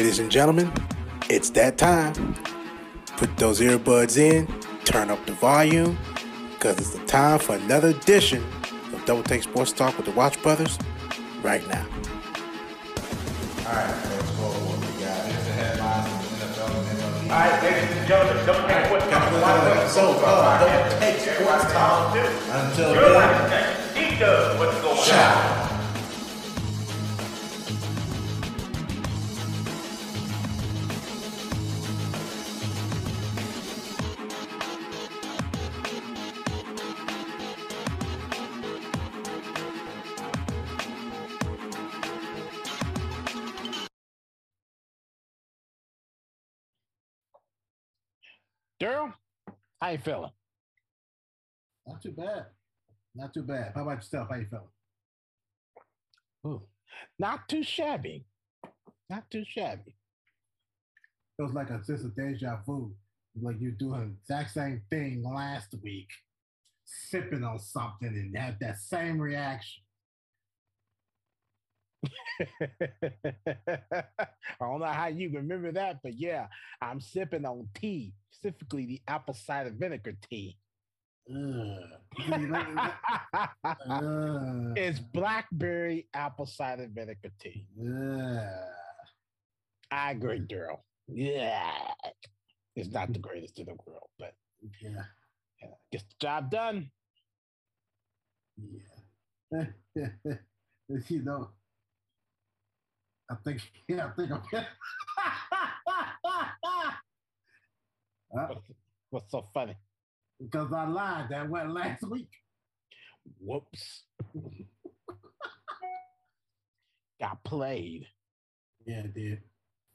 Ladies and gentlemen, it's that time. Put those earbuds in, turn up the volume, because it's the time for another edition of Double Take Sports Talk with the Watts Brothers right now. All right, let's go over what we got. Here's the headlines from the NFL and MLB. All right, ladies and gentlemen, don't take what's Got coming. to look. So, uh, Double Take Sports Talk. too. Until You're then, like next. D-Dub, what's going on? You feeling? Not too bad. Not too bad. How about yourself? How you feeling? Ooh, not too shabby. Not too shabby. It was like a sense of deja vu. Like you're doing the exact same thing last week, sipping on something and have that same reaction. I don't know how you remember that, but yeah, I'm sipping on tea, specifically the apple cider vinegar tea. It's blackberry apple cider vinegar tea. I agree, Daryl. Yeah. It's not the greatest in the world, but Yeah. yeah, gets the job done. Yeah. you know, I think, yeah, I think I'm. Uh, What's, what's so funny? because I lied. That went last week. Whoops. Got played. Yeah, it did.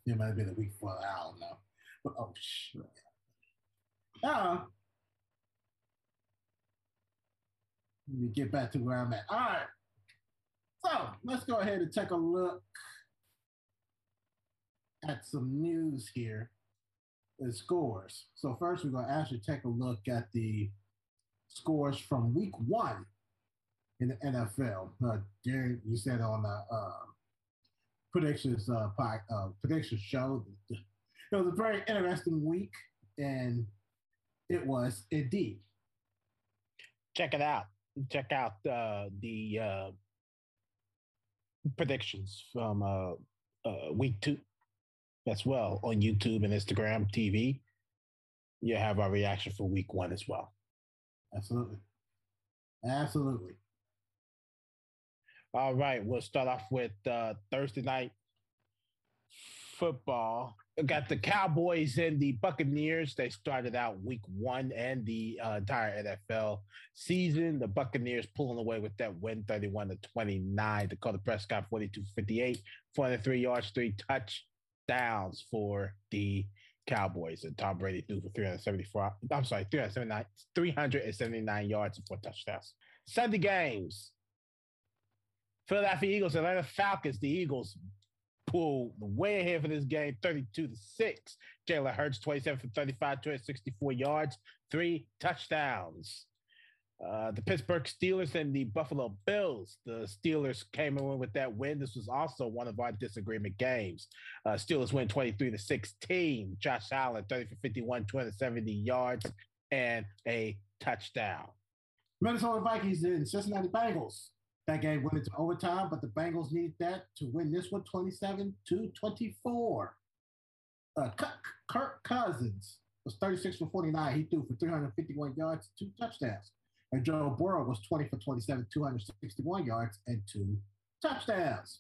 It might have been a week before. I don't know. But oh shit. Uh, let me get back to where I'm at. All right. So let's go ahead and take a look at some news here. The scores. So first, we're going to actually take a look at the scores from Week One in the NFL. Uh, Darren, you said on the uh, predictions uh, uh predictions show. It was a very interesting week, and it was indeed. Check it out. Check out uh, the uh, predictions from uh, uh, week two as well on YouTube and Instagram TV. You have our reaction for week one as well. Absolutely, absolutely. All right, we'll start off with uh, Thursday night football. We got the Cowboys and the Buccaneers. They started out week one and the uh, entire NFL season. The Buccaneers pulling away with that win 31 to 29. Dakota Prescott 42 58, 403 yards, three touchdowns for the Cowboys. And Tom Brady threw for 374. I'm sorry, 379, 379 yards and four touchdowns. Sunday games. Philadelphia Eagles, Atlanta Falcons. The Eagles pulled way ahead for this game, 32 to 6. Jalen Hurts, 27 for 35, 264 yards, three touchdowns. Uh, the Pittsburgh Steelers and the Buffalo Bills. The Steelers came in with that win. This was also one of our disagreement games. Uh, Steelers win 23 to 16. Josh Allen, 30 for 51, 270 yards, and a touchdown. Minnesota Vikings and Cincinnati Bengals. That game went into overtime, but the Bengals need that to win this one 27 to 24. Uh, Kirk Cousins was 36 for 49. He threw for 351 yards, two touchdowns. And Joe Burrow was 20 for 27, 261 yards, and two touchdowns.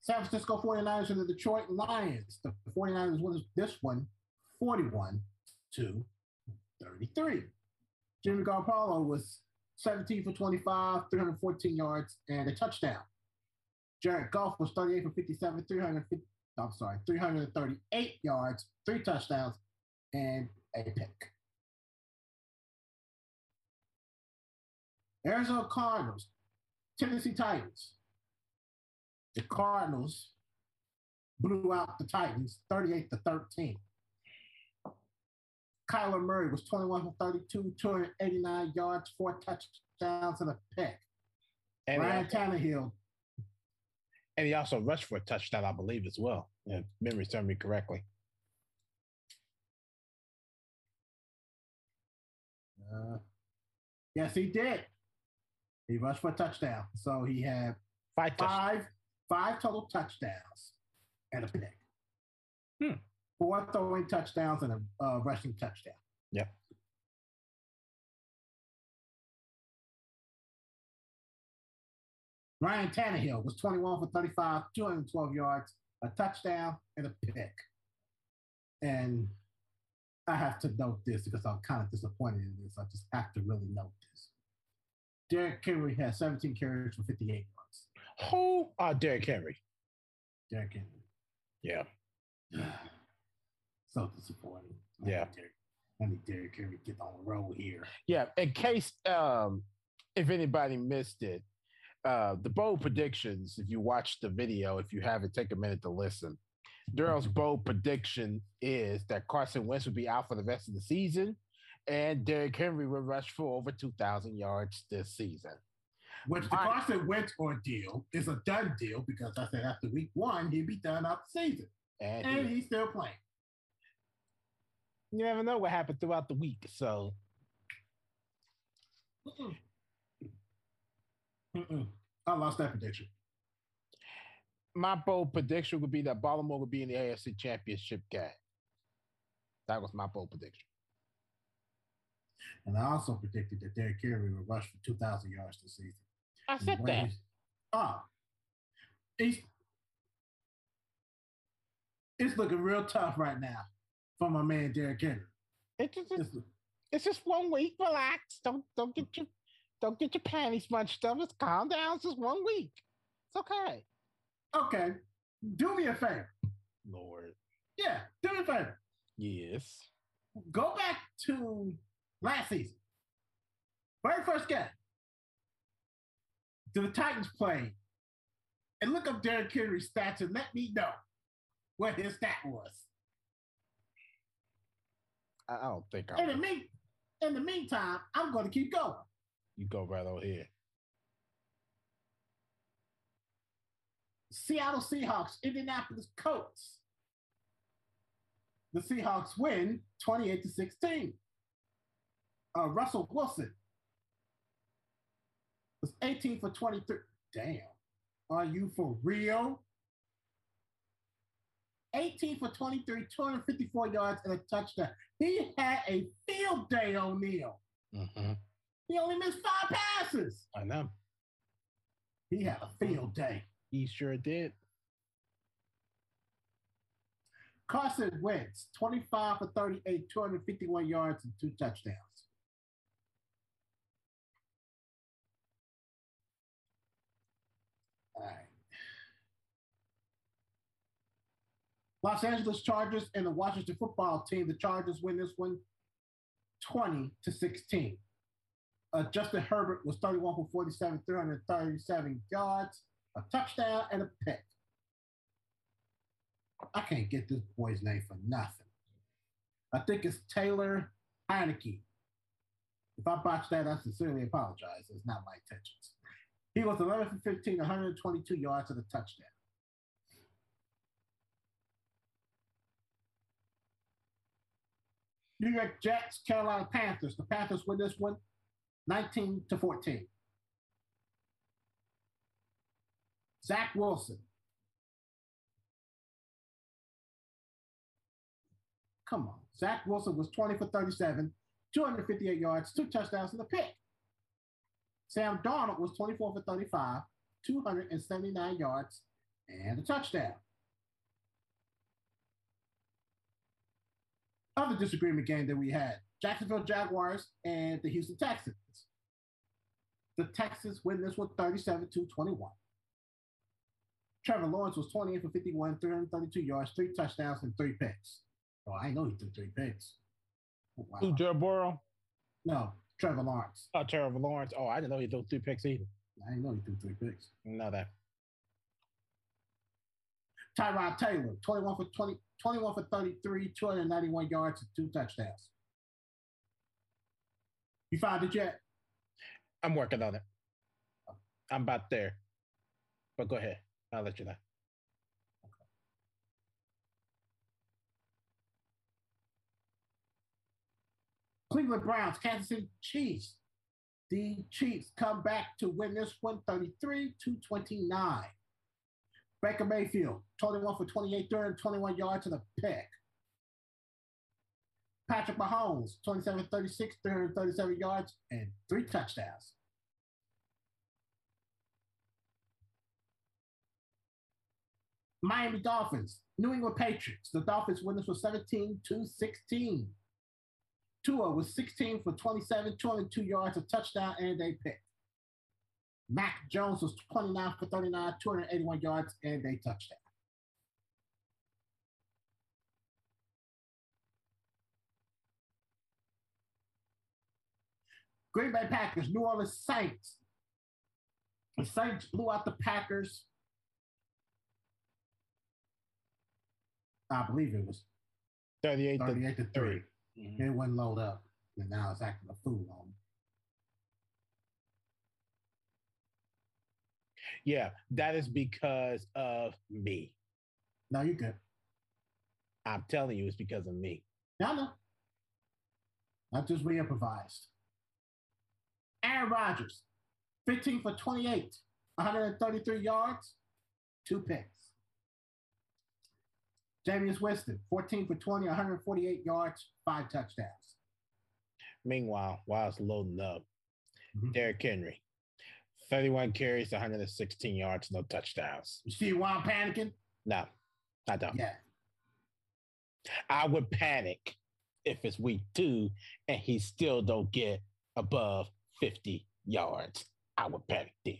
San Francisco 49ers and the Detroit Lions. The 49ers won this one 41 to 33. Jimmy Garoppolo was 17 for 25, 314 yards, and a touchdown. Jared Goff was 38 for 57, 350, I'm sorry, 338 yards, three touchdowns, and a pick. Arizona Cardinals, Tennessee Titans. The Cardinals blew out the Titans 38 to 13. Kyler Murray was 21 for 32, 289 yards, four touchdowns, and a pick. And Ryan Tannehill, And he also rushed for a touchdown, I believe, as well. If memory serves me correctly. Uh, yes, he did. He rushed for a touchdown. So he had Five five five total touchdowns and a pick. Hmm. Four throwing touchdowns and a uh, rushing touchdown. Yep. Ryan Tannehill was 21 for 35, 212 yards, a touchdown, and a pick. And I have to note this because I'm kind of disappointed in this. I just have to really note this. Derrick Henry had 17 carries for 58 yards. Who? Uh, Derrick Henry. Derrick Henry. Yeah. so disappointing. I Yeah. need Derrick- I need Derrick Henry to get on the road here. Yeah. In case um, if anybody missed it, uh, the bold predictions, if you watch the video, if you haven't, take a minute to listen. Daryl's bold prediction is that Carson Wentz will be out for the rest of the season, and Derrick Henry will rush for over 2,000 yards this season. Which the Right. Carson Wentz ordeal is a done deal because I said after week one, he'd be done out the season. And And he- he's still playing. you never know what happened throughout the week. So Mm-mm. Mm-mm. I lost that prediction. my bold prediction would be that Baltimore would be in the AFC Championship game. That was my bold prediction. And I also predicted that Derrick Henry would rush for 2,000 yards this season. I said And the that. he's- Ah, he's it's looking real tough right now for my man Derrick Henry. It's just, It's, it's just one week. Relax. Don't don't get your don't get your panties bunched up. Just calm down. It's just one week. It's okay. okay, do me a favor. Lord. Yeah, do me a favor. Yes. Go back to last season. Very first game. Do the Titans play? And look up Derrick Henry's stats and let me know what his stat was. I, I don't think In the, I'm. mean, in the meantime, I'm going to keep going. You go right over here. Seattle Seahawks, Indianapolis Colts. The Seahawks win 28 to 16. Uh, Russell Wilson was 18 for 23. Damn. Are you for real? 18 for 23, 254 yards and a touchdown. He had a field day, O'Neal. Mm-hmm. He only missed five passes. I know. He had a field day. He sure did. Carson Wentz, 25 for 38, 251 yards and two touchdowns. Los Angeles Chargers and the Washington football team. The Chargers win this one 20 to 16. Uh, Justin Herbert was 31 for 47, 337 yards, a touchdown, and a pick. I can't get this boy's name for nothing. I think it's Taylor Heinicke. If I botched that, I sincerely apologize. It's not my intentions. He was 11 for 15, 122 yards and a touchdown. New York Jets, Carolina Panthers. The Panthers win this one 19 to 14. Zach Wilson. Come on. Zach Wilson was 20 for 37, 258 yards, two touchdowns, and a pick. Sam Darnold was 24 for 35, 279 yards, and a touchdown. Other disagreement game that we had Jacksonville Jaguars and the Houston Texans. The Texans win this one 37 to 21. Trevor Lawrence was 28 for 51, 332 yards, three touchdowns, and three picks. Oh, I know he threw three picks. Oh, wow. Who, Joe Burrow? No, Trevor Lawrence. Oh, Trevor Lawrence. Oh, I didn't know he threw three picks either. I didn't know he threw three picks. Know that. Tyrod Taylor, 21 for 20, 21 for 33, 291 yards, and two touchdowns. You found it yet? I'm working on it. I'm about there. But go ahead. I'll let you know. Cleveland Browns, Kansas City Chiefs. The Chiefs come back to win this one 33 to 29. Baker Mayfield, 21 for 28, 21 yards and a pick. Patrick Mahomes, 27 36, 337 yards and three touchdowns. Miami Dolphins, New England Patriots. The Dolphins win this was 17 to 16. Tua was 16 for 27, 202 yards, a touchdown, and a pick. Mac Jones was 29 for 39, 281 yards, and a touchdown. Green Bay Packers, New Orleans Saints. The Saints blew out the Packers. I believe it was 38 to 38 to 3. Mhm. It wouldn't load up, and now it's acting a fool on me. Yeah, that is because of me. No, you're good. I'm telling you, it's because of me. I know. I just re improvised. Aaron Rodgers, 15 for 28, 133 yards, two picks. Jameis Winston, 14 for 20, 148 yards, five touchdowns. Meanwhile, while it's loading up, Mhm. Derrick Henry, 31 carries, 116 yards, no touchdowns. You see why I'm panicking? No, I don't. Yeah. I would panic if it's week two and he still don't get above 50 yards. I would panic then.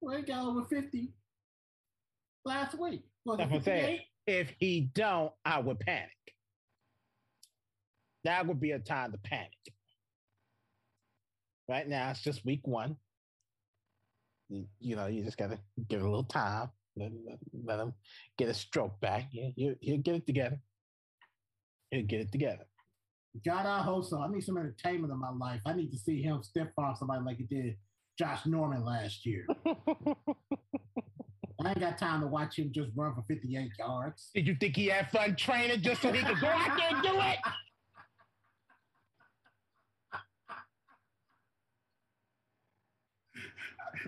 Well, he got over 50 last week. Was That's what I'm saying. If he don't, I would panic. That would be a time to panic. Right now, it's just week one. You, you know, you just gotta give it a little time. Let, let, let him get his stroke back. You, you, he'll get it together. He'll get it together. God, I hope so. I need some entertainment in my life. I need to see him stiff arm somebody like he did Josh Norman last year. I ain't got time to watch him just run for 58 yards. Did you think he had fun training just so he could go out there and do it?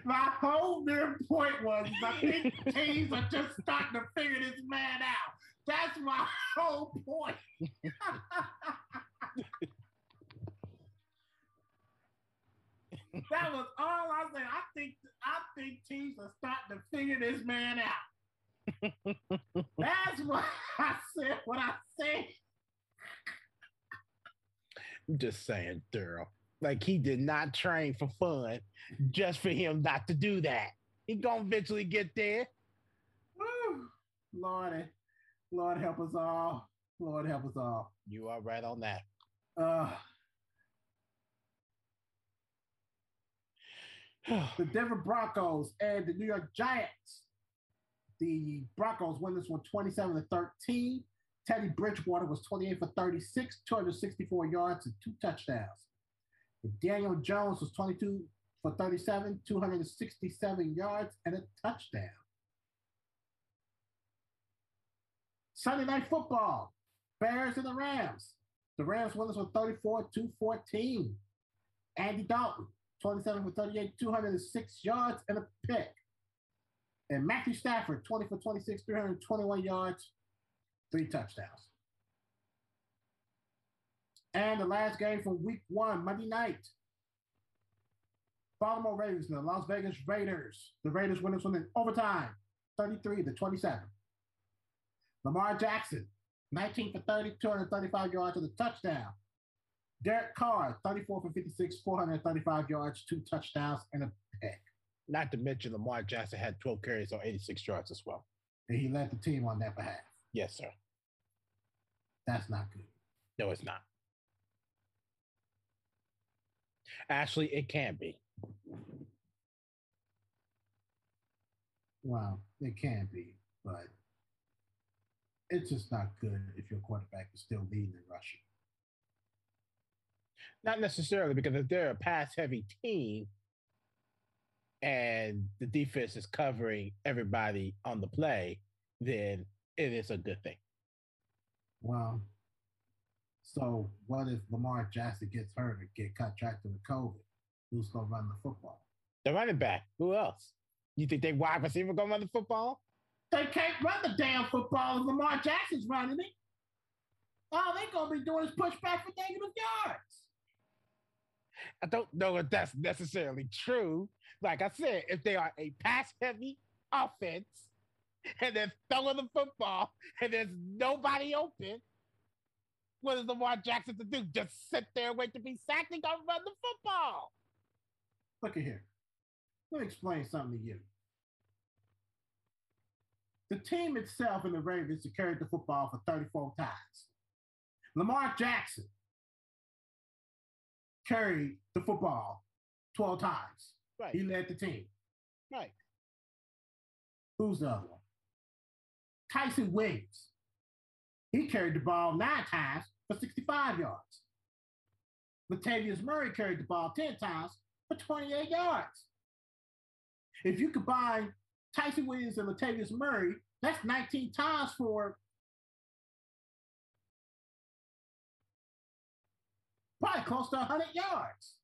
My whole mere point was I think teams are just starting to figure this man out. That's my whole point. that was all I said. I think I think teams are starting to figure this man out. That's what I said. What I said. I'm just saying, Daryl. Like he did not train for fun, just for him not to do that. He gonna eventually get there. Woo. Lord, Lord help us all. Lord help us all. You are right on that. Uh, the Denver Broncos and the New York Giants. The Broncos win this one 27 to 13. Teddy Bridgewater was 28 for 36, 264 yards, and two touchdowns. Daniel Jones was 22 for 37, 267 yards, and a touchdown. Sunday night football, Bears and the Rams. The Rams win this one 34 to 14. Andy Dalton, 27 for 38, 206 yards, and a pick. And Matthew Stafford, 20 for 26, 321 yards, three touchdowns. And the last game from week one, Monday night. Baltimore Ravens and the Las Vegas Raiders. The Raiders win this one in overtime, 33 to 27. Lamar Jackson, 19 for 30, 235 yards and the touchdown. Derek Carr, 34 for 56, 435 yards, two touchdowns, and a pick. Not to mention Lamar Jackson had 12 carries on 86 yards as well. And he led the team on that behalf. Yes, sir. That's not good. No, it's not. Actually, it can be. Well, it can be, but it's just not good if your quarterback is still leading in rushing. Not necessarily because if they're a pass heavy team, and the defense is covering everybody on the play, then it is a good thing. Well, so what if Lamar Jackson gets hurt or get contracted with COVID? Who's gonna run the football? The running back. Who else? You think they wide receiver gonna run the football? They can't run the damn football if Lamar Jackson's running it. All they're gonna be doing is push back for negative yards. I don't know if that's necessarily true. Like I said, if they are a pass heavy offense and they're throwing the football and there's nobody open, what is Lamar Jackson to do? Just sit there and wait to be sacked and go run the football. Look at here. Let me explain something to you. The team itself in the Ravens carried the football for 34 times. Lamar Jackson carried the football 12 times. Right. He led the team. Right. Who's the other one? Ty'Son Williams. He carried the ball nine times for 65 yards. Latavius Murray carried the ball 10 times for 28 yards. If you combine Ty'Son Williams and Latavius Murray, that's 19 times for probably close to 100 yards.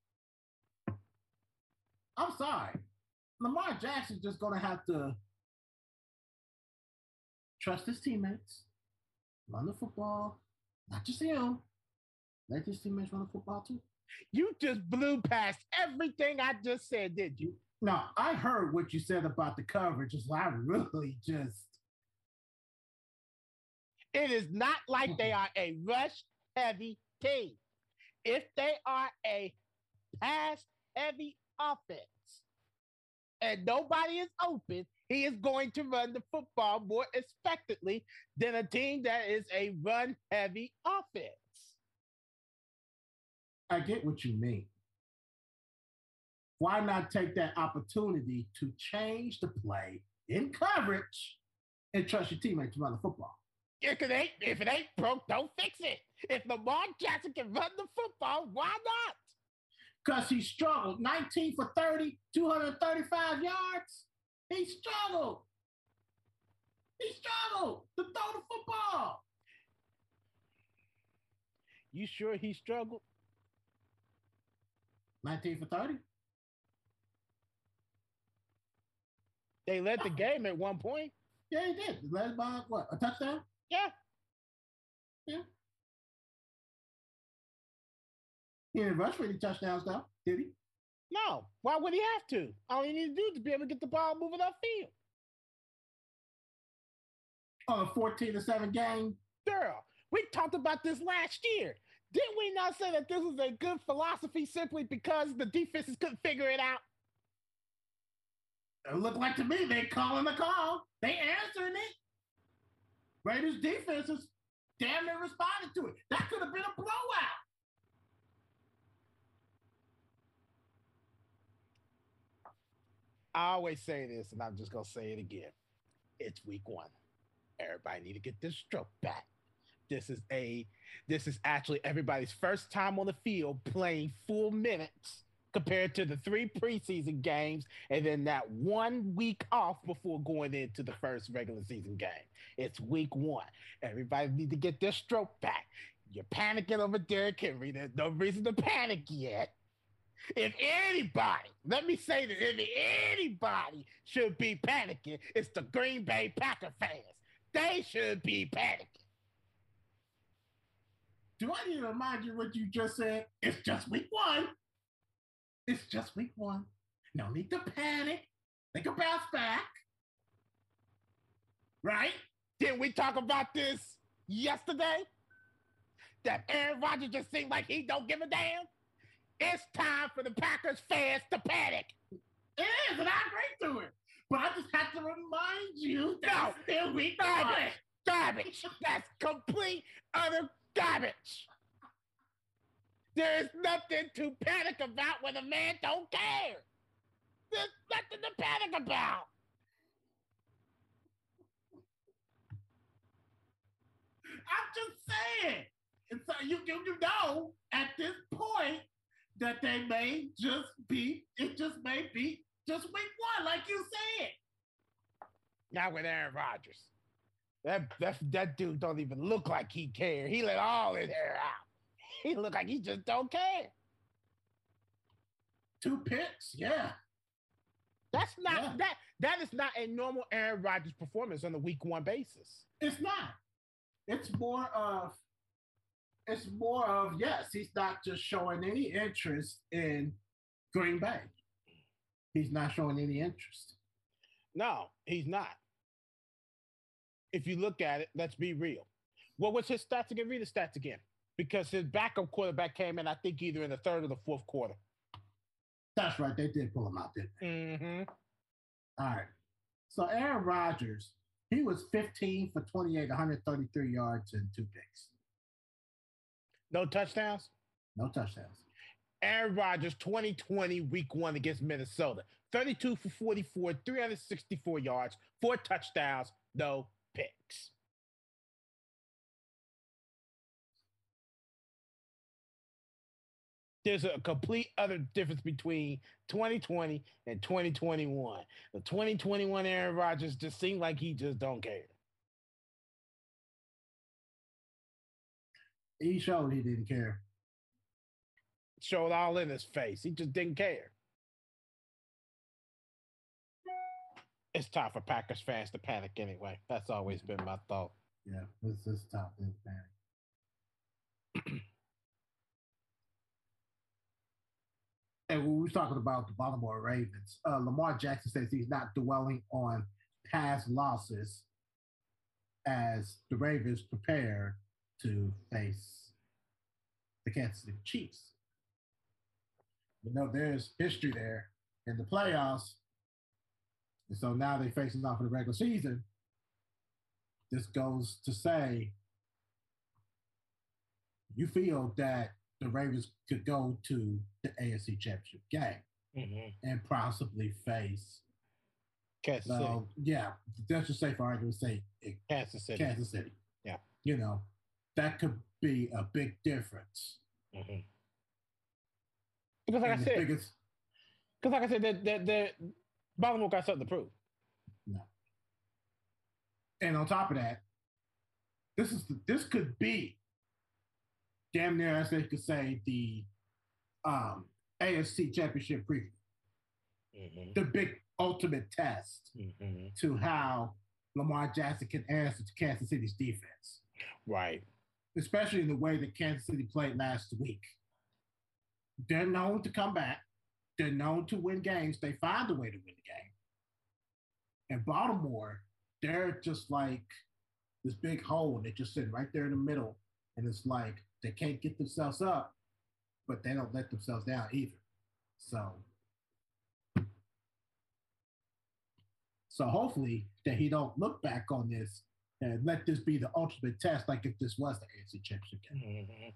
I'm sorry. Lamar Jackson's just going to have to trust his teammates, run the football, not just him. Let his teammates run the football too. You just blew past everything I just said, did you? No, I heard what you said about the coverage. So I really just. It is not like they are a rush heavy team. If they are a pass heavy offense and nobody is open, he is going to run the football more expectedly than a team that is a run heavy offense. I get what you mean. Why not take that opportunity to change the play in coverage and trust your teammates to run the football? If it ain't if it ain't broke, don't fix it. If Lamar Jackson can run the football, why not? Because he struggled. 19 for 30, 235 yards. He struggled. He struggled to throw the football. You sure he struggled? 19 for 30. They led the game at one point. Yeah, he did. He led by what? A touchdown? Yeah. Yeah. He didn't rush for any touchdowns, though, did he? No. Why would he have to? All he needs to do is be able to get the ball moving upfield. On a 14 to 7 game. Girl, we talked about this last year. Didn't we not say that this was a good philosophy simply because the defenses couldn't figure it out? It looked like to me they calling the call. They answering it. Raiders defenses damn near responded to it. That could have been a blowout. I always say this, and I'm just gonna say it again. It's week one. Everybody need to get this stroke back. This is a this is actually everybody's first time on the field playing full minutes compared to the three preseason games and then that one week off before going into the first regular season game. It's week one. Everybody need to get their stroke back. You're panicking over Derrick Henry. There's no reason to panic yet. If anybody, let me say that if anybody should be panicking, it's the Green Bay Packer fans. They should be panicking. Do I need to remind you what you just said? It's just week one. It's just week one. No need to panic. They can bounce back. Right? Didn't we talk about this yesterday? That Aaron Rodgers just seemed like he don't give a damn? It's time for the Packers fans to panic. It is, and I agree to it. But I just have to remind you that No. it's still week. Garbage. Garbage. That's complete, utter garbage. There is nothing to panic about when a man don't care. There's nothing to panic about. I'm just saying. And so you, you you know at this point that they may just be it just may be just week one, like you said. Not with Aaron Rodgers. That that that dude don't even look like he care. He let all his hair out. He look like he just don't care. Two picks, yeah. That's not Yeah. that that is not a normal Aaron Rodgers performance on a week one basis. It's not. It's more of it's more of yes, he's not just showing any interest in Green Bay. He's not showing any interest. No, he's not. If you look at it, let's be real. What was his stats again? Read the stats again. Because his backup quarterback came in, I think, either in the third or the fourth quarter. That's right, they did pull him out, didn't they? Mm-hmm. All right. So Aaron Rodgers, he was 15 for 28, 133 yards and two picks. No touchdowns. No touchdowns. Aaron Rodgers, 2020 week one against Minnesota. 32 for 44, 364 yards, four touchdowns, no picks. There's a complete other difference between 2020 and 2021. The 2021 Aaron Rodgers just seemed like he just don't care. He showed he didn't care. Showed all in his face. He just didn't care. It's time for Packers fans to panic anyway. That's always been my thought. Yeah, it's just time to panic. and we were talking about the Baltimore Ravens, uh, Lamar Jackson says he's not dwelling on past losses as the Ravens prepare to face the Kansas City Chiefs. You know, there's history there in the playoffs. And so now they're facing off in the regular season. This goes to say you feel that the Ravens could go to the AFC Championship game Mm-hmm. and possibly face, Kansas City. well, yeah, let's just say for argument's sake, it- Kansas City. Kansas City. Yeah. You know, that could be a big difference. Mm-hmm. Because like I said, biggest, because like I said, that that that Baltimore got something to prove. No. and on top of that, this is the, this could be damn near as they could say the um, AFC Championship preview, Mm-hmm. the big ultimate test Mm-hmm. to how Lamar Jackson can answer to Kansas City's defense, Right. Especially in the way that Kansas City played last week. They're known to come back. They're known to win games. They find a way to win the game. And Baltimore, they're just like this big hole. and They're just sitting right there in the middle. And it's like they can't get themselves up, but they don't let themselves down either. So, so hopefully that he don't look back on this and let this be the ultimate test, like if this was the AFC Championship game. Mm-hmm.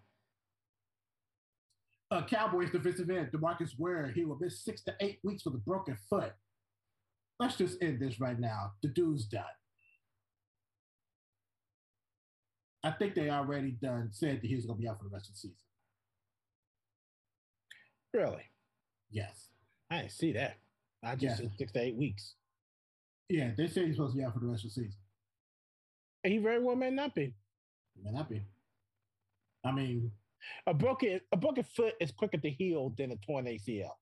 Uh, Cowboys defensive end Demarcus Ware, he will miss six to eight weeks with a broken foot. Let's just end this right now. The dude's done. I think they already done said that he was going to be out for the rest of the season. Really? Yes. I didn't see that. I just Yeah. said six to eight weeks. Yeah, they say he's supposed to be out for the rest of the season. He very well may not be. May not be. I mean, A broken a broken foot is quicker to heal than a torn ACL.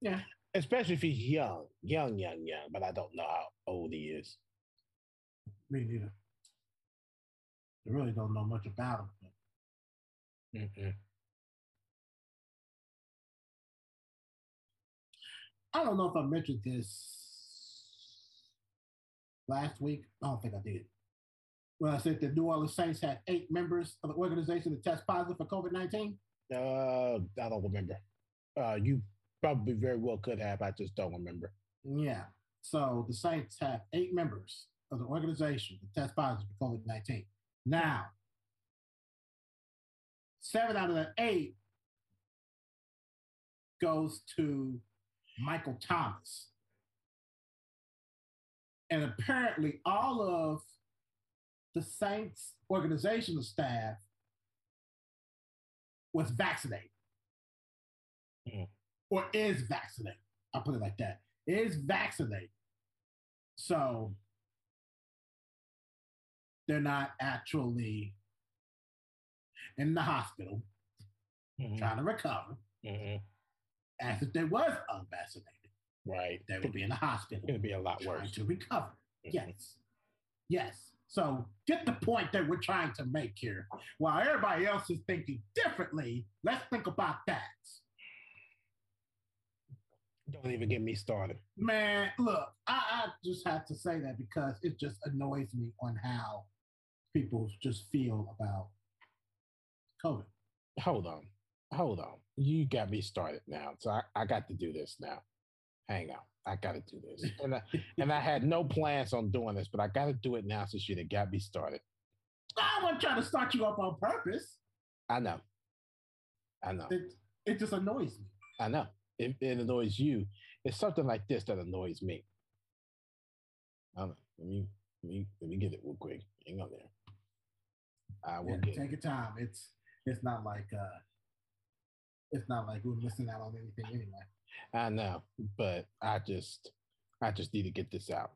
Yeah. Especially if he's young, young, young, young. But I don't know how old he is. me neither. I really don't know much about him. But Mm-mm. I don't know if I mentioned this last week. I don't think I did. When I said the New Orleans Saints had eight members of the organization that test positive for COVID 19. Uh, I don't remember. Uh, you probably very well could have. I just don't remember. Yeah. So the Saints have eight members of the organization that test positive for COVID 19. Now, seven out of the eight goes to Michael Thomas. And apparently, all of the Saints organizational staff was vaccinated Mhm. or is vaccinated. I'll put it like that. Is vaccinated. So they're not actually in the hospital Mhm. trying to recover Mhm. As if they was unvaccinated. Right. They would be in the hospital It's gonna be a lot trying worse. to recover. Mhm. Yes. Yes. So get the point that we're trying to make here. While everybody else is thinking differently, let's think about that. Don't even get me started. Man, look, I, I just have to say that because it just annoys me on how people just feel about COVID. Hold on. Hold on. You got me started now. So I, I got to do this now. Hang on. I got to do this. And I, and I had no plans on doing this, but I got to do it now since you got me started. I wasn't trying to start you up on purpose. I know. I know. It, it just annoys me. I know. It, it annoys you. It's something like this that annoys me. I don't know. Let me let me let me get it real quick. Hang on there. I will Yeah, get take it. your time. It's it's not like uh it's not like we're missing out on anything anyway. I know, but I just I just need to get this out.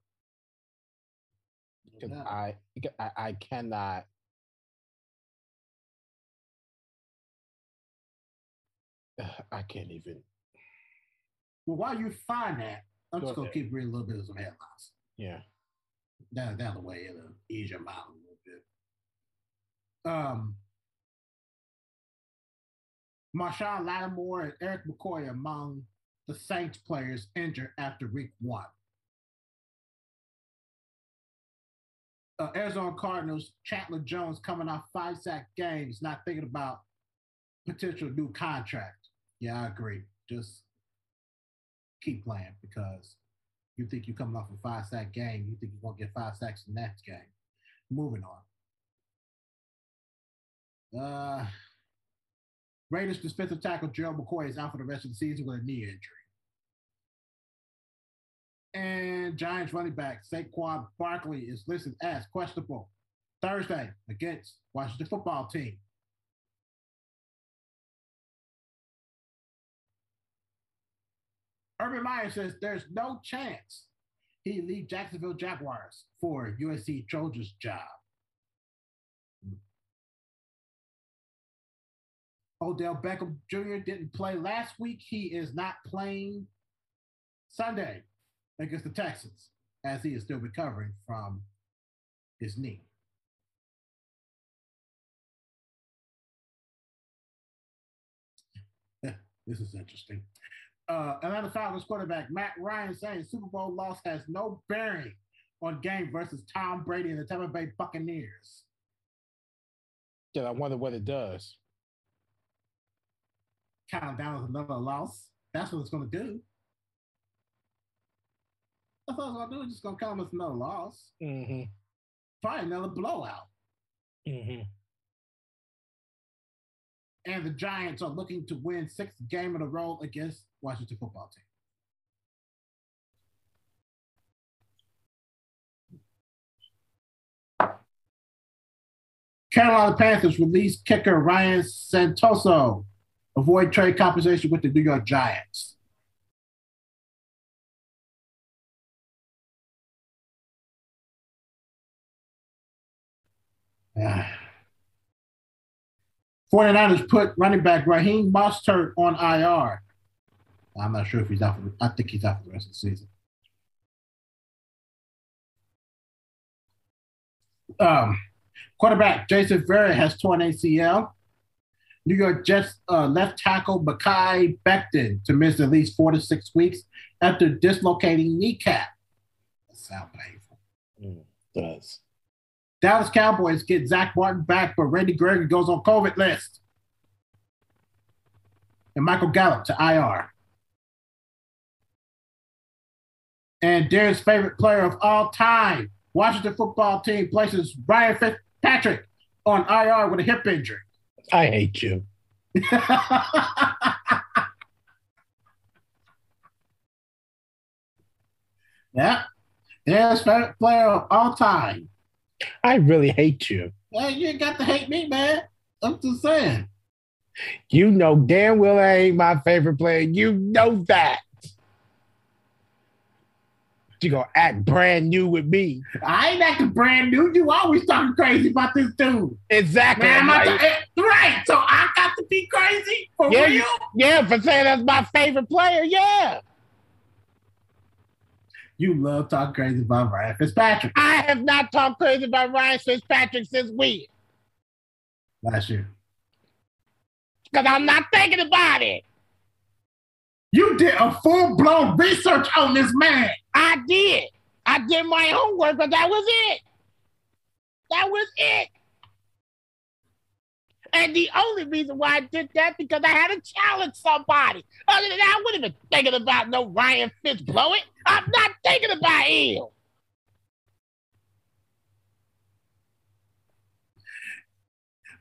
because Yeah. I, I I cannot. I can't even. Well, while you find that, I'm Go just gonna ahead. keep reading a little bit of some headlines. Yeah. Down down the way, it'll ease your mind a little bit. Um Marshon Lattimore and Erik McCoy among the Saints players injured after week one. Uh, Arizona Cardinals, Chandler Jones coming off five sack games, not thinking about potential new contract. Yeah, I agree. Just keep playing because you think you're coming off a five sack game, you think you're gonna get five sacks in the next game. Moving on. Uh Raiders defensive tackle Gerald McCoy is out for the rest of the season with a knee injury. And Giants running back Saquon Barkley is listed as questionable Thursday against Washington football team. Urban Meyer says there's no chance he leave Jacksonville Jaguars for USC Trojans job. Odell Beckham Jr. didn't play last week. He is not playing Sunday against the Texans as he is still recovering from his knee. this is interesting. Uh, Atlanta Falcons quarterback Matt Ryan saying Super Bowl loss has no bearing on game versus Tom Brady and the Tampa Bay Buccaneers. Yeah, I wonder what it does. Count down another loss. That's what it's going to do. That's what it's going to do. It's just going to count as another loss. Mm-hmm. Probably another blowout. Mm-hmm. And the Giants are looking to win sixth game in a row against Washington football team. Carolina Panthers released kicker Ryan Santoso. Avoid trade compensation with the New York Giants. Ah. 49ers put running back Raheem Mostert on IR. I'm not sure if he's out for the, I think he's out for the rest of the season. Um, quarterback Jason Verrett has torn ACL. New York Jets uh, left tackle Mekhi Becton to miss at least four to six weeks after dislocating kneecap. That sounds painful. Mm, does. Dallas Cowboys get Zack Martin back, but Randy Gregory goes on COVID list. And Michael Gallup to IR. And Darren's favorite player of all time, Washington football team places Ryan Fitzpatrick on IR with a hip injury. I hate you. yeah. Darren's favorite player of all time. I really hate you. Hey, you ain't got to hate me, man. I'm just saying. You know damn well I ain't my favorite player. You know that. You gonna act brand new with me. I ain't acting brand new. You always talking crazy about this dude. Exactly. Man, I'm I'm about like, to- eh, right. So I got to be crazy for Yeah, real. yeah, for saying that's my favorite player. Yeah. You love talking crazy about Ryan Fitzpatrick I have not talked crazy about Ryan Fitzpatrick since we. last year. Because I'm not thinking about it. You did a full blown research on this man. I did. I did my homework, but that was it. That was it. And the only reason why I did that because I had to challenge somebody. Other than that, I wouldn't have been thinking about no Ryan Fitz blow it. I'm not thinking about him.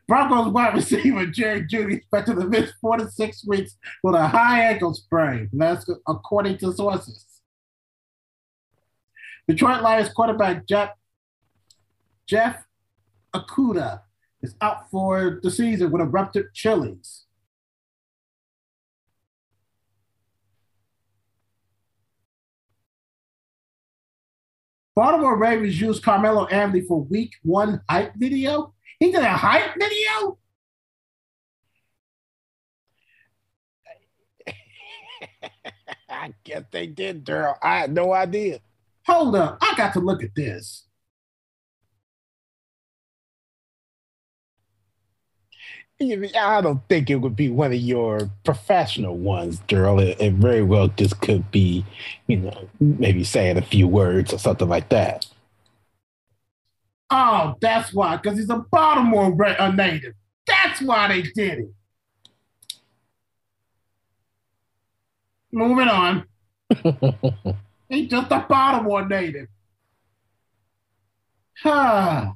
Broncos wide receiver Jerry Jeudy expected to miss four to six weeks with a high ankle sprain. That's according to sources. Detroit Lions quarterback Jeff Jeff Okudah is out for the season with a ruptured Achilles. Baltimore Ravens used Carmelo Anthony for week one hype video. He did a hype video? I guess they did, Daryl. I had no idea. Hold up. I got to look at this. I don't think it would be one of your professional ones, Daryl. It, it very well just could be, you know, maybe saying a few words or something like that. Oh, that's why. Because he's a Baltimore ra- a native. That's why they did it. Moving on. He's just a Baltimore native. Huh.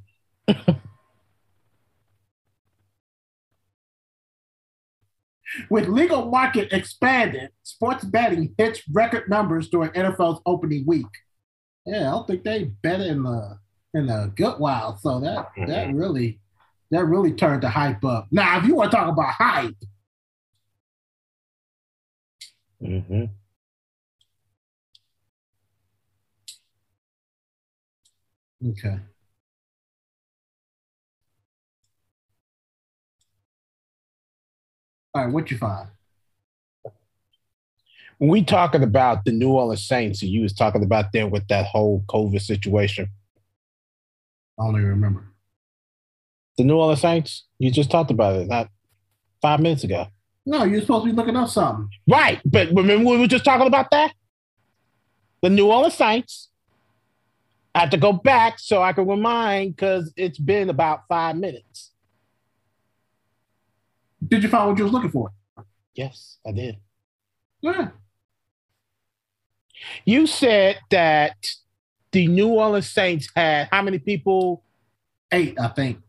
With legal market expanded, sports betting hits record numbers during NFL's opening week. Yeah, I don't think they bet in the in a good while. So that that really that really turned the hype up. Now, if you want to talk about hype, mm-hmm. okay. All right, what you find? When we talking about the New Orleans Saints, and you was talking about them with that whole COVID situation. I don't even remember. The New Orleans Saints, you just talked about it not five minutes ago. No, you're supposed to be looking up something. Right. But remember we were just talking about that? The New Orleans Saints. I have to go back so I can remind because it's been about five minutes. Did you find what you was looking for? Yes, I did. Yeah. You said that the New Orleans Saints had how many people? Eight, I think.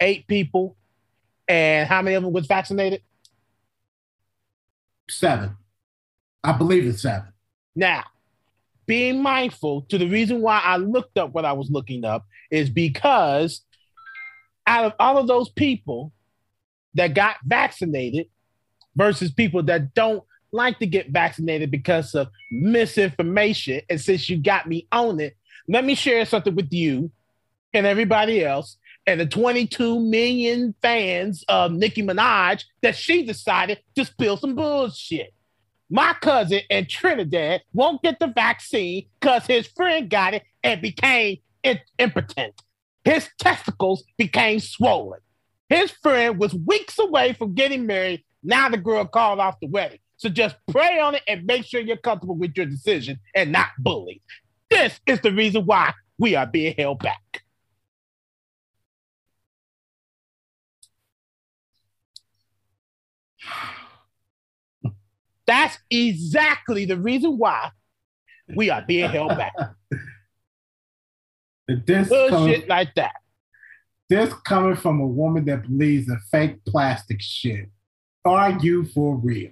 Eight people. And how many of them was vaccinated? Seven. I believe it's seven. Now, being mindful to the reason why I looked up what I was looking up is because out of all of those people that got vaccinated versus people that don't like to get vaccinated because of misinformation, and since you got me on it, let me share something with you and everybody else and the 22 million fans of Nicki Minaj that she decided to spill some bullshit. My cousin in Trinidad won't get the vaccine because his friend got it and became impotent. His testicles became swollen. His friend was weeks away from getting married. Now the girl called off the wedding. So just pray on it and make sure you're comfortable with your decision and not bullied. This is the reason why we are being held back. That's exactly the reason why we are being held back. This coming, like that. this coming from a woman that believes in fake plastic shit. Are you for real?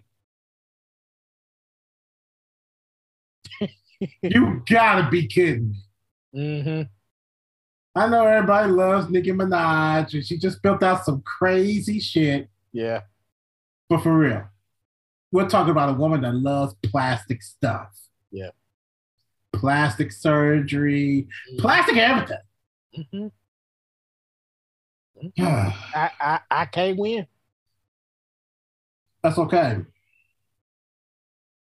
You gotta be kidding me. Mm-hmm. I know everybody loves Nicki Minaj, and she just built out some crazy shit. Yeah. But for real, we're talking about a woman that loves plastic stuff. Yeah. Plastic surgery, plastic everything. Mhm. I, I I can't win. That's okay.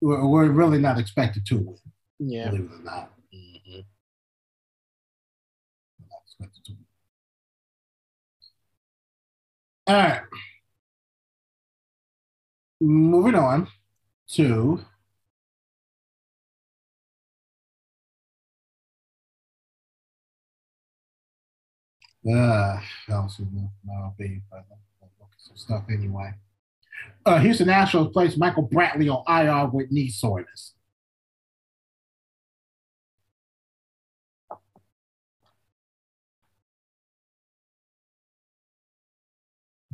We're, we're really not expected to win, Yeah. believe it or not. Mhm. We're not expected to win. All right. Moving on to uh, don't see no, be, but some stuff anyway. Uh, Houston Nationals placed Michael Brantley on IR with knee soreness.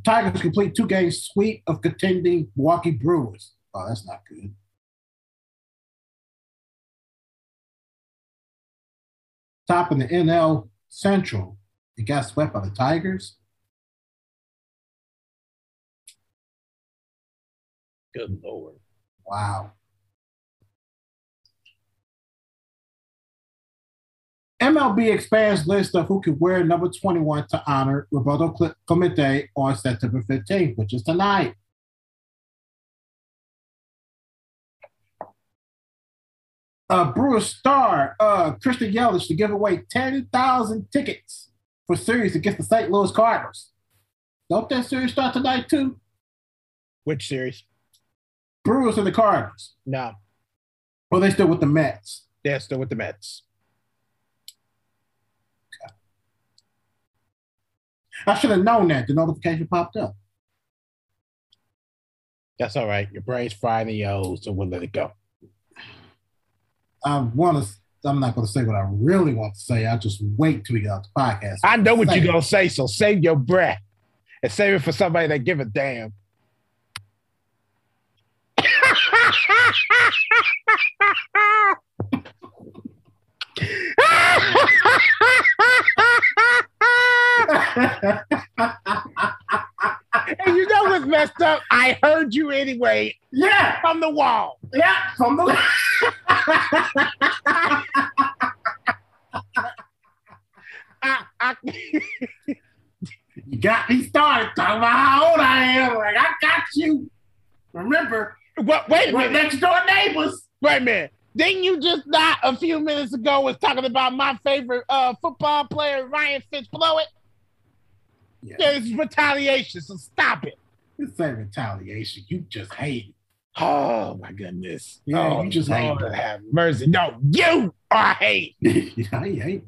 Tigers complete two game sweep of contending Milwaukee Brewers. Oh, that's not good. Top in the NL Central, it got swept by the Tigers. Good lord. Wow. MLB expands list of who could wear number 21 to honor Roberto Cle- Clemente on September 15th, which is tonight. Uh, Brewers star uh, Christian Yelich to give away 10,000 tickets for series against the St. Louis Cardinals. Don't that series start tonight, too? Which series? Brewers and the Cardinals. No, Or they're still with the Mets? they're still with the Mets. I should have known that. The notification popped up. That's all right. Your brain's fried in your so we'll let it go. I want to. I'm not going to say what I really want to say. I just wait till we get out the podcast. I know what you're gonna say, so save your breath and save it for somebody that give a damn. and you know what's messed up? I heard you anyway yeah, from the wall. yeah, from the. I, I, you got me started talking about how old I am. Like I got you. Remember, what, wait a minute. next door neighbors. Wait a minute. Didn't you just not a few minutes ago was talking about my favorite uh, football player, Ryan Fitzblowett? Yeah, There's retaliation, so stop it. this ain't retaliation. You just hate it. Oh my goodness. Yeah, oh, you just hate Lord it. have mercy. No, you are hate. yeah, I hate.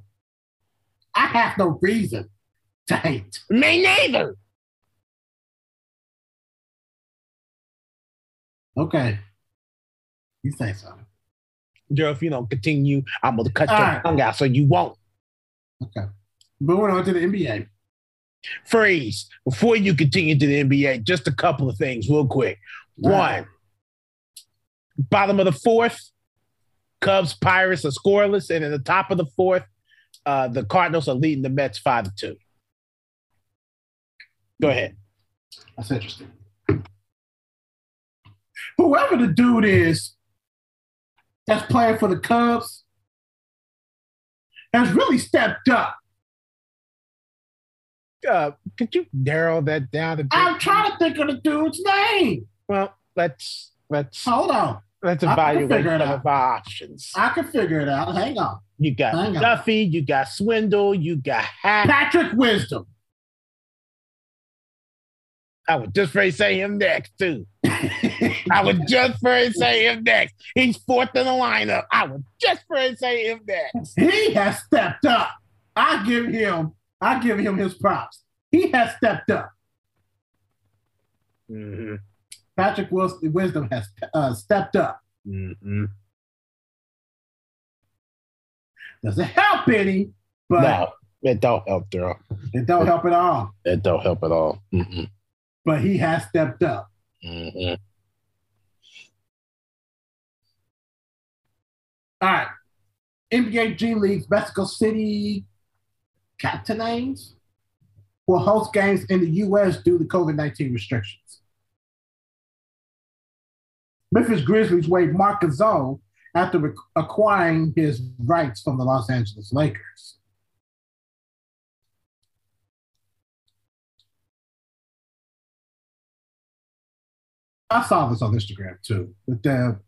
I have no reason to hate. Me neither. Okay, you say so. Joe, if you don't continue, I'm gonna cut All your right. tongue out so you won't. Okay, moving on to the NBA. Freeze. Before you continue to the NBA, just a couple of things real quick. One, bottom of the fourth, Cubs Pirates are scoreless, and in the top of the fourth, uh, the Cardinals are leading the Mets five to two. Go ahead. That's interesting. Whoever the dude is that's playing for the Cubs has really stepped up. Uh, could you narrow that down a bit? I'm trying to think of the dude's name. well, let's let's Hold on. let's evaluate some of our options. I can figure it out. Hang on. You got Hang on. Duffy, you got Swindle, you got Hack. Patrick Wisdom. I would just to say him next too. I would just to say him next. He's fourth in the lineup. I would just to say him next. he has stepped up. I give him, I give him his props. He has stepped up. Mm-hmm. Patrick Wis- Wisdom has uh, stepped up. Mm-hmm. Doesn't help any, but No, it don't help, girl. it don't help at all. It don't help at all. Mm-mm. But he has stepped up. Mm-hmm. All right. NBA G League's Mexico City Captains will host games in the U.S. due to COVID 19 restrictions. Memphis Grizzlies waived Marc Gasol after acquiring his rights from the Los Angeles Lakers. I saw this on Instagram too. That the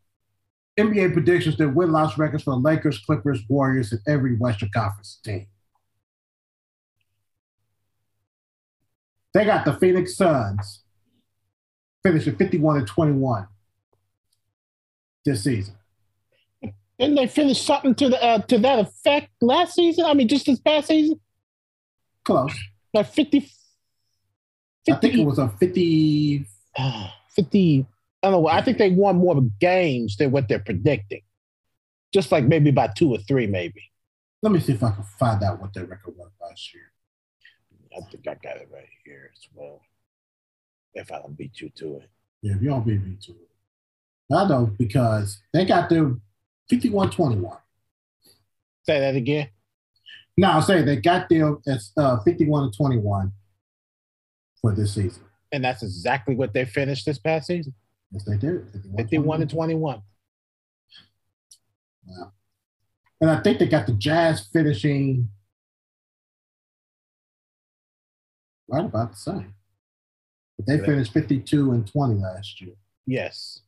NBA predictions that win loss records for the Lakers, Clippers, Warriors, and every Western Conference team. They got the Phoenix Suns finishing 51 and 21 this season. Didn't they finish something to the uh, to that effect last season? I mean, just this past season, Close. like 50, 50 I think it was a 50. 50 I don't know. I think they won more games than what they're predicting. Just like maybe by two or three, maybe. Let me see if I can find out what their record was last year. I think I got it right here as well. If I don't beat you to it. Yeah, if you don't beat me to it. I know because they got their 51 21. Say that again. No, I'm saying they got them as uh, 51 to 21 for this season. And that's exactly what they finished this past season. Yes, they did. 51 to 21. And I think they got the Jazz finishing right about the same. But they Yeah. finished 52 and 20 last year. Yes.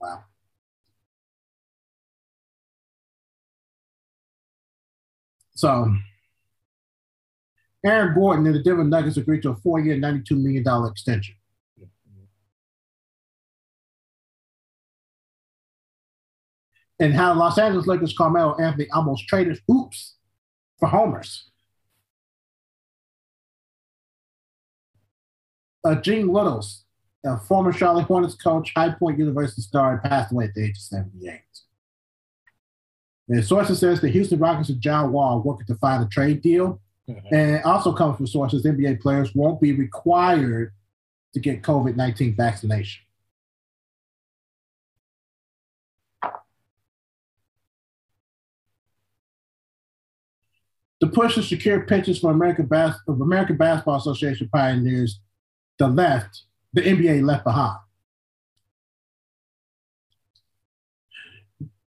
Wow. So, Aaron Gordon and the Denver Nuggets agreed to a four-year, $92 million extension. And how Los Angeles Lakers Carmelo Anthony almost traded hoops for homers. Uh, Gene Littles, a former Charlotte Hornets coach, High Point University star, and passed away at the age of 78. And sources says the Houston Rockets and John Wall are working to find a trade deal. And it also comes from sources NBA players won't be required to get COVID 19 vaccination. The push to secure pitches for American, Bas- of American Basketball Association pioneers the left, the NBA left behind.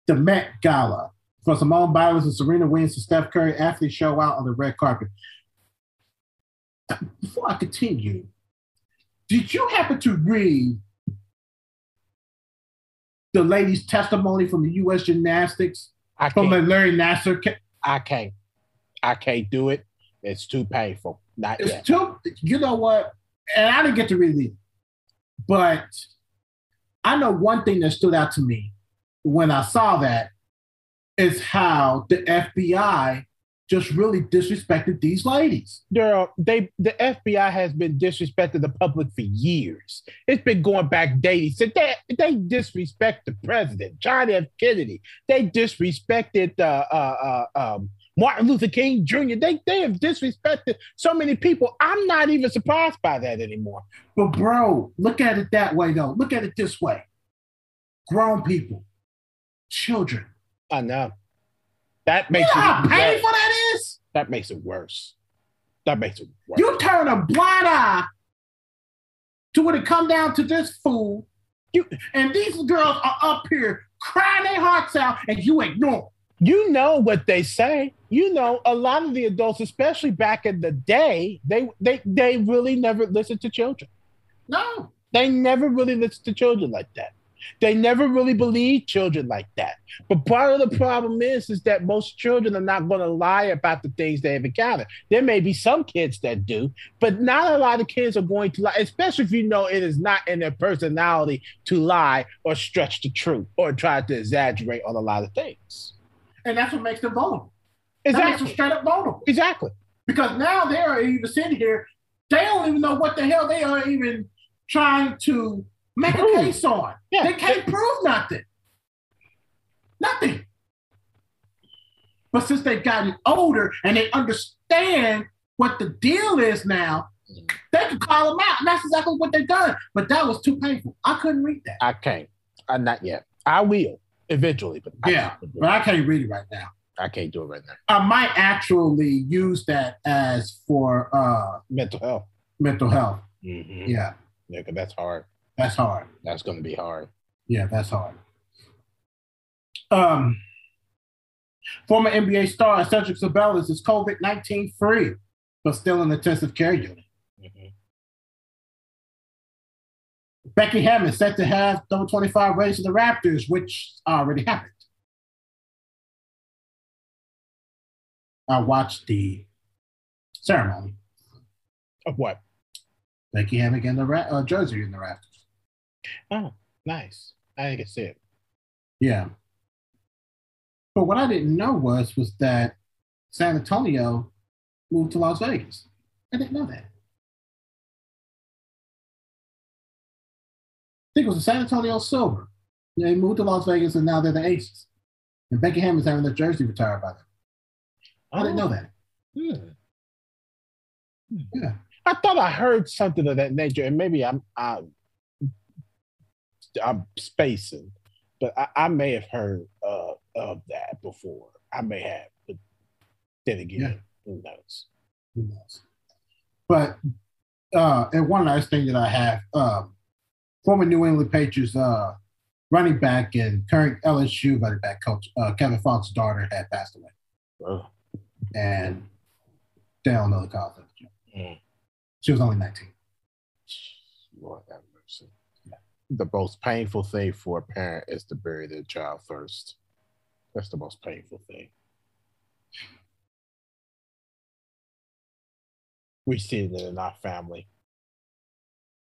The Met Gala for Simone Biles and Serena Williams and Steph Curry athletes show out on the red carpet. Before I continue, did you happen to read the lady's testimony from the U.S. Gymnastics I from the Larry Nassar? ca- I can't. I can't do it. It's too painful. Not It's yet. too, you know what? And I didn't get to read it, but I know one thing that stood out to me when I saw that is how the FBI just really disrespected these ladies. Girl, they the FBI has been disrespecting the public for years. It's been going back days. So they they disrespect the president, John F. Kennedy. They disrespected uh, uh, uh, um, Martin Luther King Jr. They they have disrespected so many people. I'm not even surprised by that anymore. But bro, look at it that way though. Look at it this way. Grown people, children. I know. That You makes know it how worse. painful that is? That makes it worse. That makes it worse. You turn a blind eye to when it come down to this fool. You and these girls are up here crying their hearts out, and you ignore. You know what they say. You know, a lot of the adults, especially back in the day, they they they really never listened to children. No, They never really listened to children like that. They never really believed children like that. But part of the problem is, is that most children are not going to lie about the things they've encountered. There may be some kids that do, but not a lot of kids are going to lie, especially if you know it is not in their personality to lie or stretch the truth or try to exaggerate on a lot of things. And that's what makes them vulnerable. That makes them Exactly. straight up vulnerable Exactly. because now they are even sitting here. They don't even know what the hell they are even trying to make a case on. Yeah. They can't prove nothing. Nothing. But since they've gotten older and they understand what the deal is now, they can call them out. And that's exactly what they've done. But that was too painful. I couldn't read that. I can't. Uh, not yet. I will eventually, but Yeah, can't but. I can't read it right now. I can't do it right now. I might actually use that as for uh, Mental health. mental health. Mhm. Yeah, Yeah, 'cause that's hard. that's hard. That's going to be hard. Yeah, that's hard. Um, former NBA star Cedric Ceballos is COVID 19 free, but still in intensive care unit. Becky Hammon set to have number 25 raised to the Raptors, which already happened. I watched the ceremony. Of what? Becky Hammon and the Ra- uh, jersey in the Raptors. Oh, nice. I think it's it. Yeah. But what I didn't know was was that San Antonio moved to Las Vegas. I didn't know that. Think it was the San Antonio Silver. They moved to Las Vegas and now they're the Aces. And Becky Hammon's having their jersey retired by them. I didn't know that. Hmm. Yeah. I thought I heard something of that nature, and maybe I'm I'm, I'm spacing, but I, I may have heard uh, of that before. I may have, but then again, Yeah. who knows? Who knows? But uh, and one last thing that I have, um, former New England Patriots uh, running back and current LSU running back coach uh, Kevin Faulk's daughter had passed away, and they don't know the cause of it. Mm. She was only 19. Lord have mercy. The most painful thing for a parent is to bury their child first. That's the most painful thing. We see it in our family.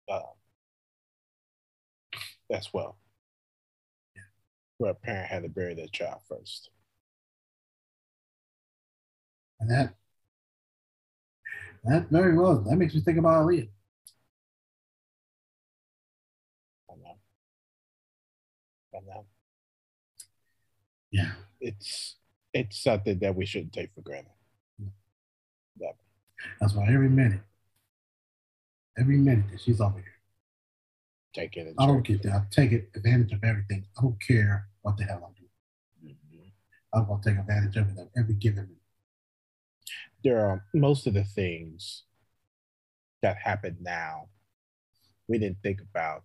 Uh, as well. Where a parent had to bury their child first. And that that very well that makes me think about Aaliyah. I know. I know. Yeah. It's it's something that we shouldn't take for granted. Never. That's why every minute, every minute that she's over here, Take it. I don't get that. I take advantage of everything. I don't care what the hell I'm doing. Mhm. I'm gonna take advantage of it at every given minute. there are most of the things that happen now we didn't think about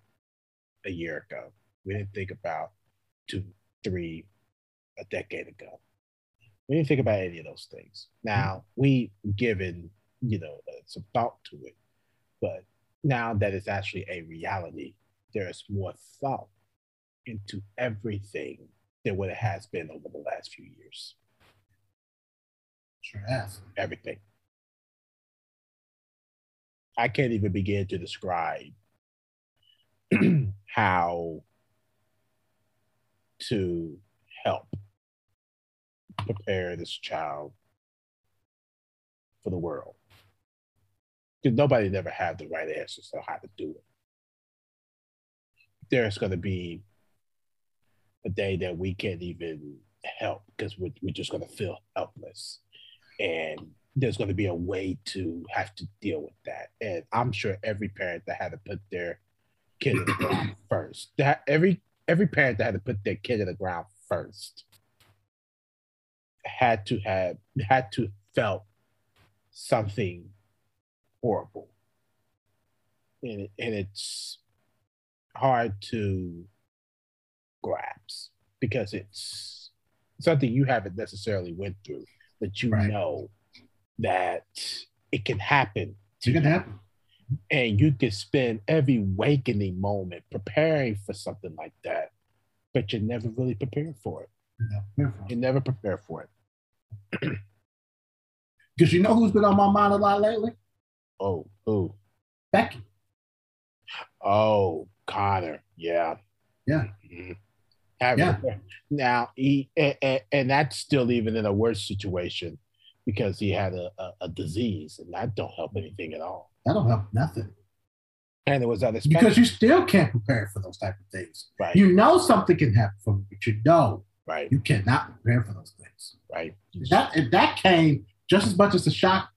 a year ago we didn't think about two three a decade ago we didn't think about any of those things now we given you know some thought to it but now that it's actually a reality there's more thought into everything than what it has been over the last few years Sure has. everything. I can't even begin to describe how to help prepare this child for the world. Because nobody never had the right answers on how to do it. There's going to be a day that we can't even help because we're, we're just going to feel helpless and there's going to be a way to have to deal with that. And I'm sure every parent that had to put their kid in the ground first, that every every parent that had to put their kid in the ground first had to have had to felt something horrible, and it, and it's hard to grasp because it's something you haven't necessarily went through but you Right. know that it can happen It can happen. and you can spend every wakening moment preparing for something like that but you're never really prepared for it you're never prepare for it Because you know who's been on my mind a lot lately? Oh oh Becky. oh connor yeah Yeah. Mhm. Yeah. now he and, and, that's still even in a worse situation because he had a, a, a disease and that don't help anything at all That don't help nothing. and it was unexpected Because you still can't prepare for those type of things. right You know something can happen from it, but you know right you cannot prepare for those things. right That if that came just as much as a shock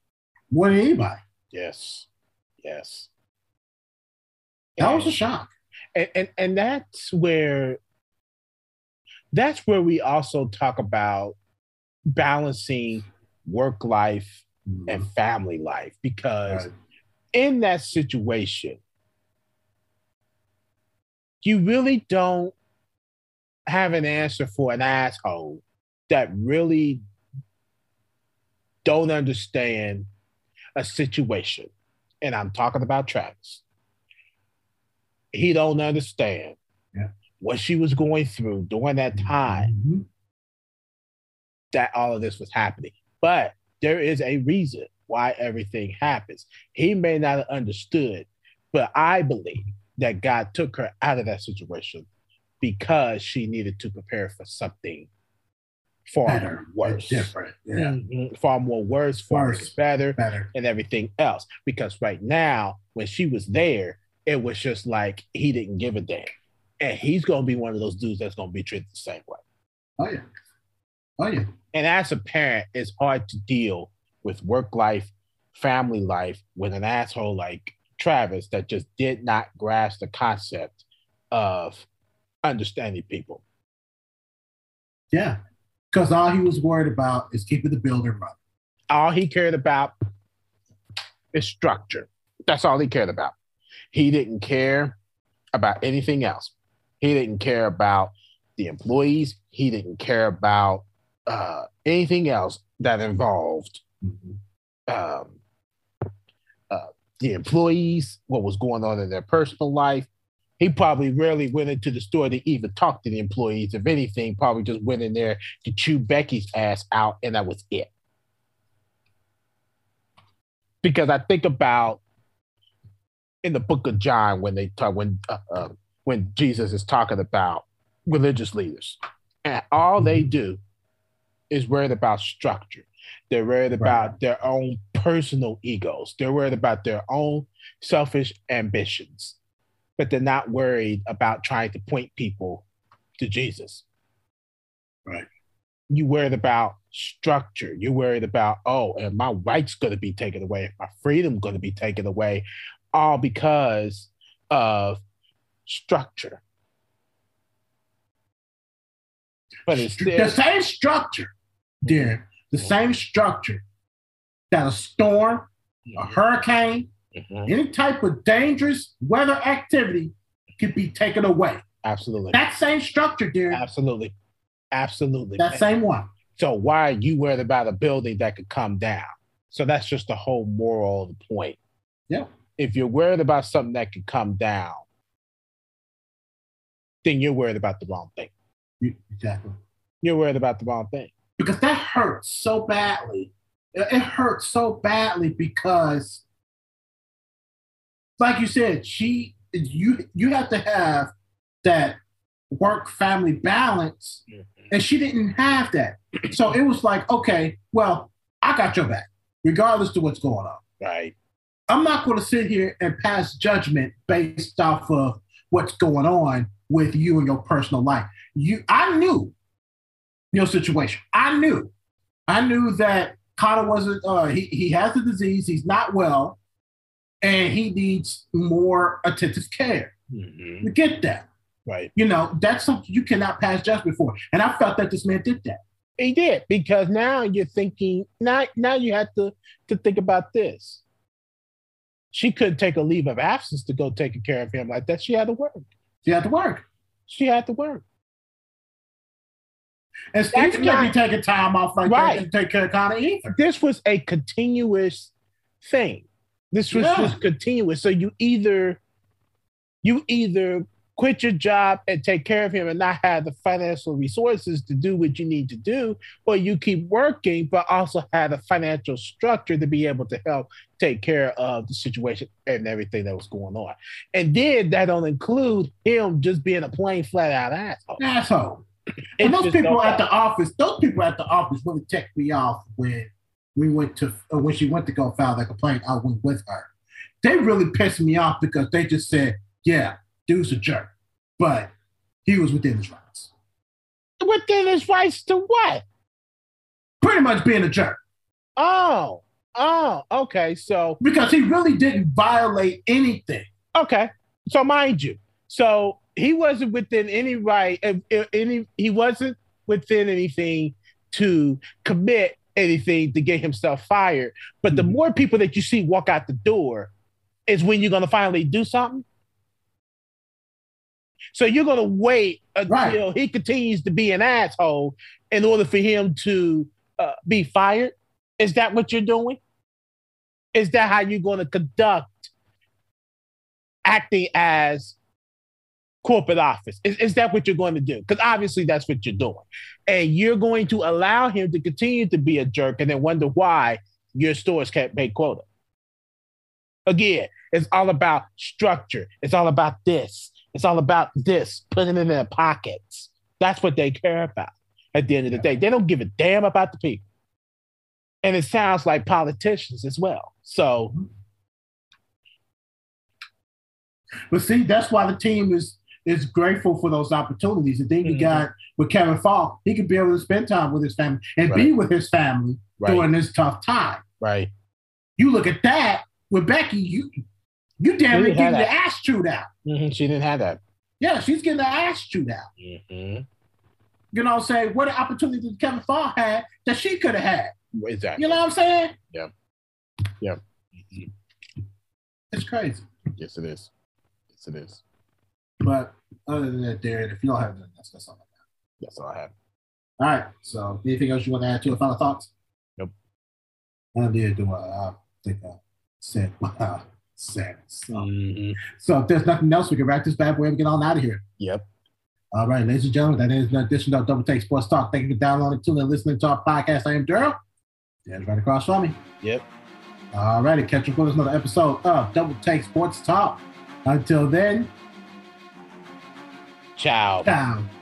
more than anybody. Yes. Yes. That was a shock. and, and and that's where that's where we also talk about balancing work life mm-hmm. and family life because Right. in that situation, you really don't have an answer for an asshole that really don't understand a situation. And I'm talking about Travis. He don't understand Yeah. what she was going through during that time Mhm. that all of this was happening. But there is a reason why everything happens. He may not have understood, but I believe that God took her out of that situation because she needed to prepare for something far Better, worse. different, yeah, Mhm. Far more worse, far Worse. better, better. and everything else. Because right now, when she was there, it was just like he didn't give a damn. And he's gonna be one of those dudes that's gonna be treated the same way. Oh yeah, oh yeah. And as a parent, it's hard to deal with work life, family life with an asshole like Travis that just did not grasp the concept of understanding people. Yeah, because all he was worried about is keeping the building running. All he cared about is structure. That's all he cared about. He didn't care about anything else. He didn't care about the employees. He didn't care about uh, anything else that involved um, uh, the employees, what was going on in their personal life. He probably rarely went into the store to even talk to the employees. If anything, probably just went in there to chew Becky's ass out, and that was it. Because I think about in the book of John when they talk when uh, uh, when Jesus is talking about religious leaders, and all they do is worried about structure. They're worried about their own personal egos. They're worried about their own selfish ambitions, but they're not worried about trying to point people to Jesus. Right. You worried about structure. You're worried about, oh, and my rights going to be taken away, my freedom going to be taken away, all because of structure. But it's the same structure, Darren, the same structure that a storm, a hurricane, Mhm. any type of dangerous weather activity could be taken away. absolutely, That same structure, Darren, absolutely, absolutely. that same one. So why are you worried about a building that could come down? So that's just the whole moral of the point. Yeah. If you're worried about something that could come down, then you're worried about the wrong thing. Exactly. You're worried about the wrong thing. Because that hurts so badly. It hurts so badly because, like you said, she you you have to have that work family balance and she didn't have that. So it was like, okay, well, I got your back, regardless to what's going on. Right. I'm not going to sit here and pass judgment based off of what's going on with you and your personal life. You, I knew your situation. I knew, I knew that Connor wasn't. Uh, he he has the disease. He's not well, and he needs more attentive care. Mhm. You get that? Right. You know, that's something you cannot pass judgment for. And I felt that this man did that. He did because now you're thinking now now you have to to think about this. She couldn't take a leave of absence to go take care of him like that. She had to work. She had to work. She had to work. And Steve can't not- be taking time off like Right. that to take care of Connor either. this was a continuous thing. This was Yeah. just continuous. So you either you either quit your job and take care of him and not have the financial resources to do what you need to do, or you keep working but also have the financial structure to be able to help take care of the situation and everything that was going on. And then that don't include him just being a plain flat out asshole. Asshole. And those people at the office, those people at the office really ticked me off when we went to uh, when she went to go file that complaint. I went with her. They really pissed me off because they just said, "Yeah, dude's a jerk," but he was within his rights. within his rights to what? Pretty much being a jerk Oh, oh, okay. So because he really didn't violate anything. Okay. So mind you, so he wasn't within any right any he wasn't within anything to commit anything to get himself fired. But the Mhm. more people that you see walk out the door, is when you're going to finally do something. So you're going to wait until Right. he continues to be an asshole in order for him to uh, be fired. Is that what you're doing? Is that how you're going to conduct acting as corporate office? Is, is that what you're going to do? Because obviously that's what you're doing. And you're going to allow him to continue to be a jerk and then wonder why your stores can't make quota. Again, it's all about structure. It's all about this. It's all about this, putting it in their pockets. That's what they care about at the end of the day. They don't give a damn about the people. And it sounds like politicians as well. So But see, that's why the team is is grateful for those opportunities. The thing you Mhm. got with Kevin Faulk, he could be able to spend time with his family and be with his family during this tough time. right. You look at that with Becky, you you damn near getting your that. ass chewed out. Mhm, She didn't have that. Yeah, she's getting her ass chewed out. Mhm. You know what I'm saying? What an opportunity did Kevin Faulk had that she could have had. Exactly. You know what I'm saying? Yeah. Yeah. Mhm. It's crazy. Yes, it is. Yes, it is. But other than that, Darren, if you don't have anything, that's, that's all. That's all I have. All right. So anything else you want to add to it? Final thoughts? Nope. I did do I, I think I said what I said. So, Mhm. so if there's nothing else, we can wrap this bad boy and get on out of here. Yep. All right, ladies and gentlemen, that is an edition of Double Take Sports Talk. Thank you for downloading, tuning, and listening to our podcast. I am Daryl. Dan's right across from me. Yep. All righty, catch up with us another episode of Double Take Sports Talk. Until then, Tchau. Tchau.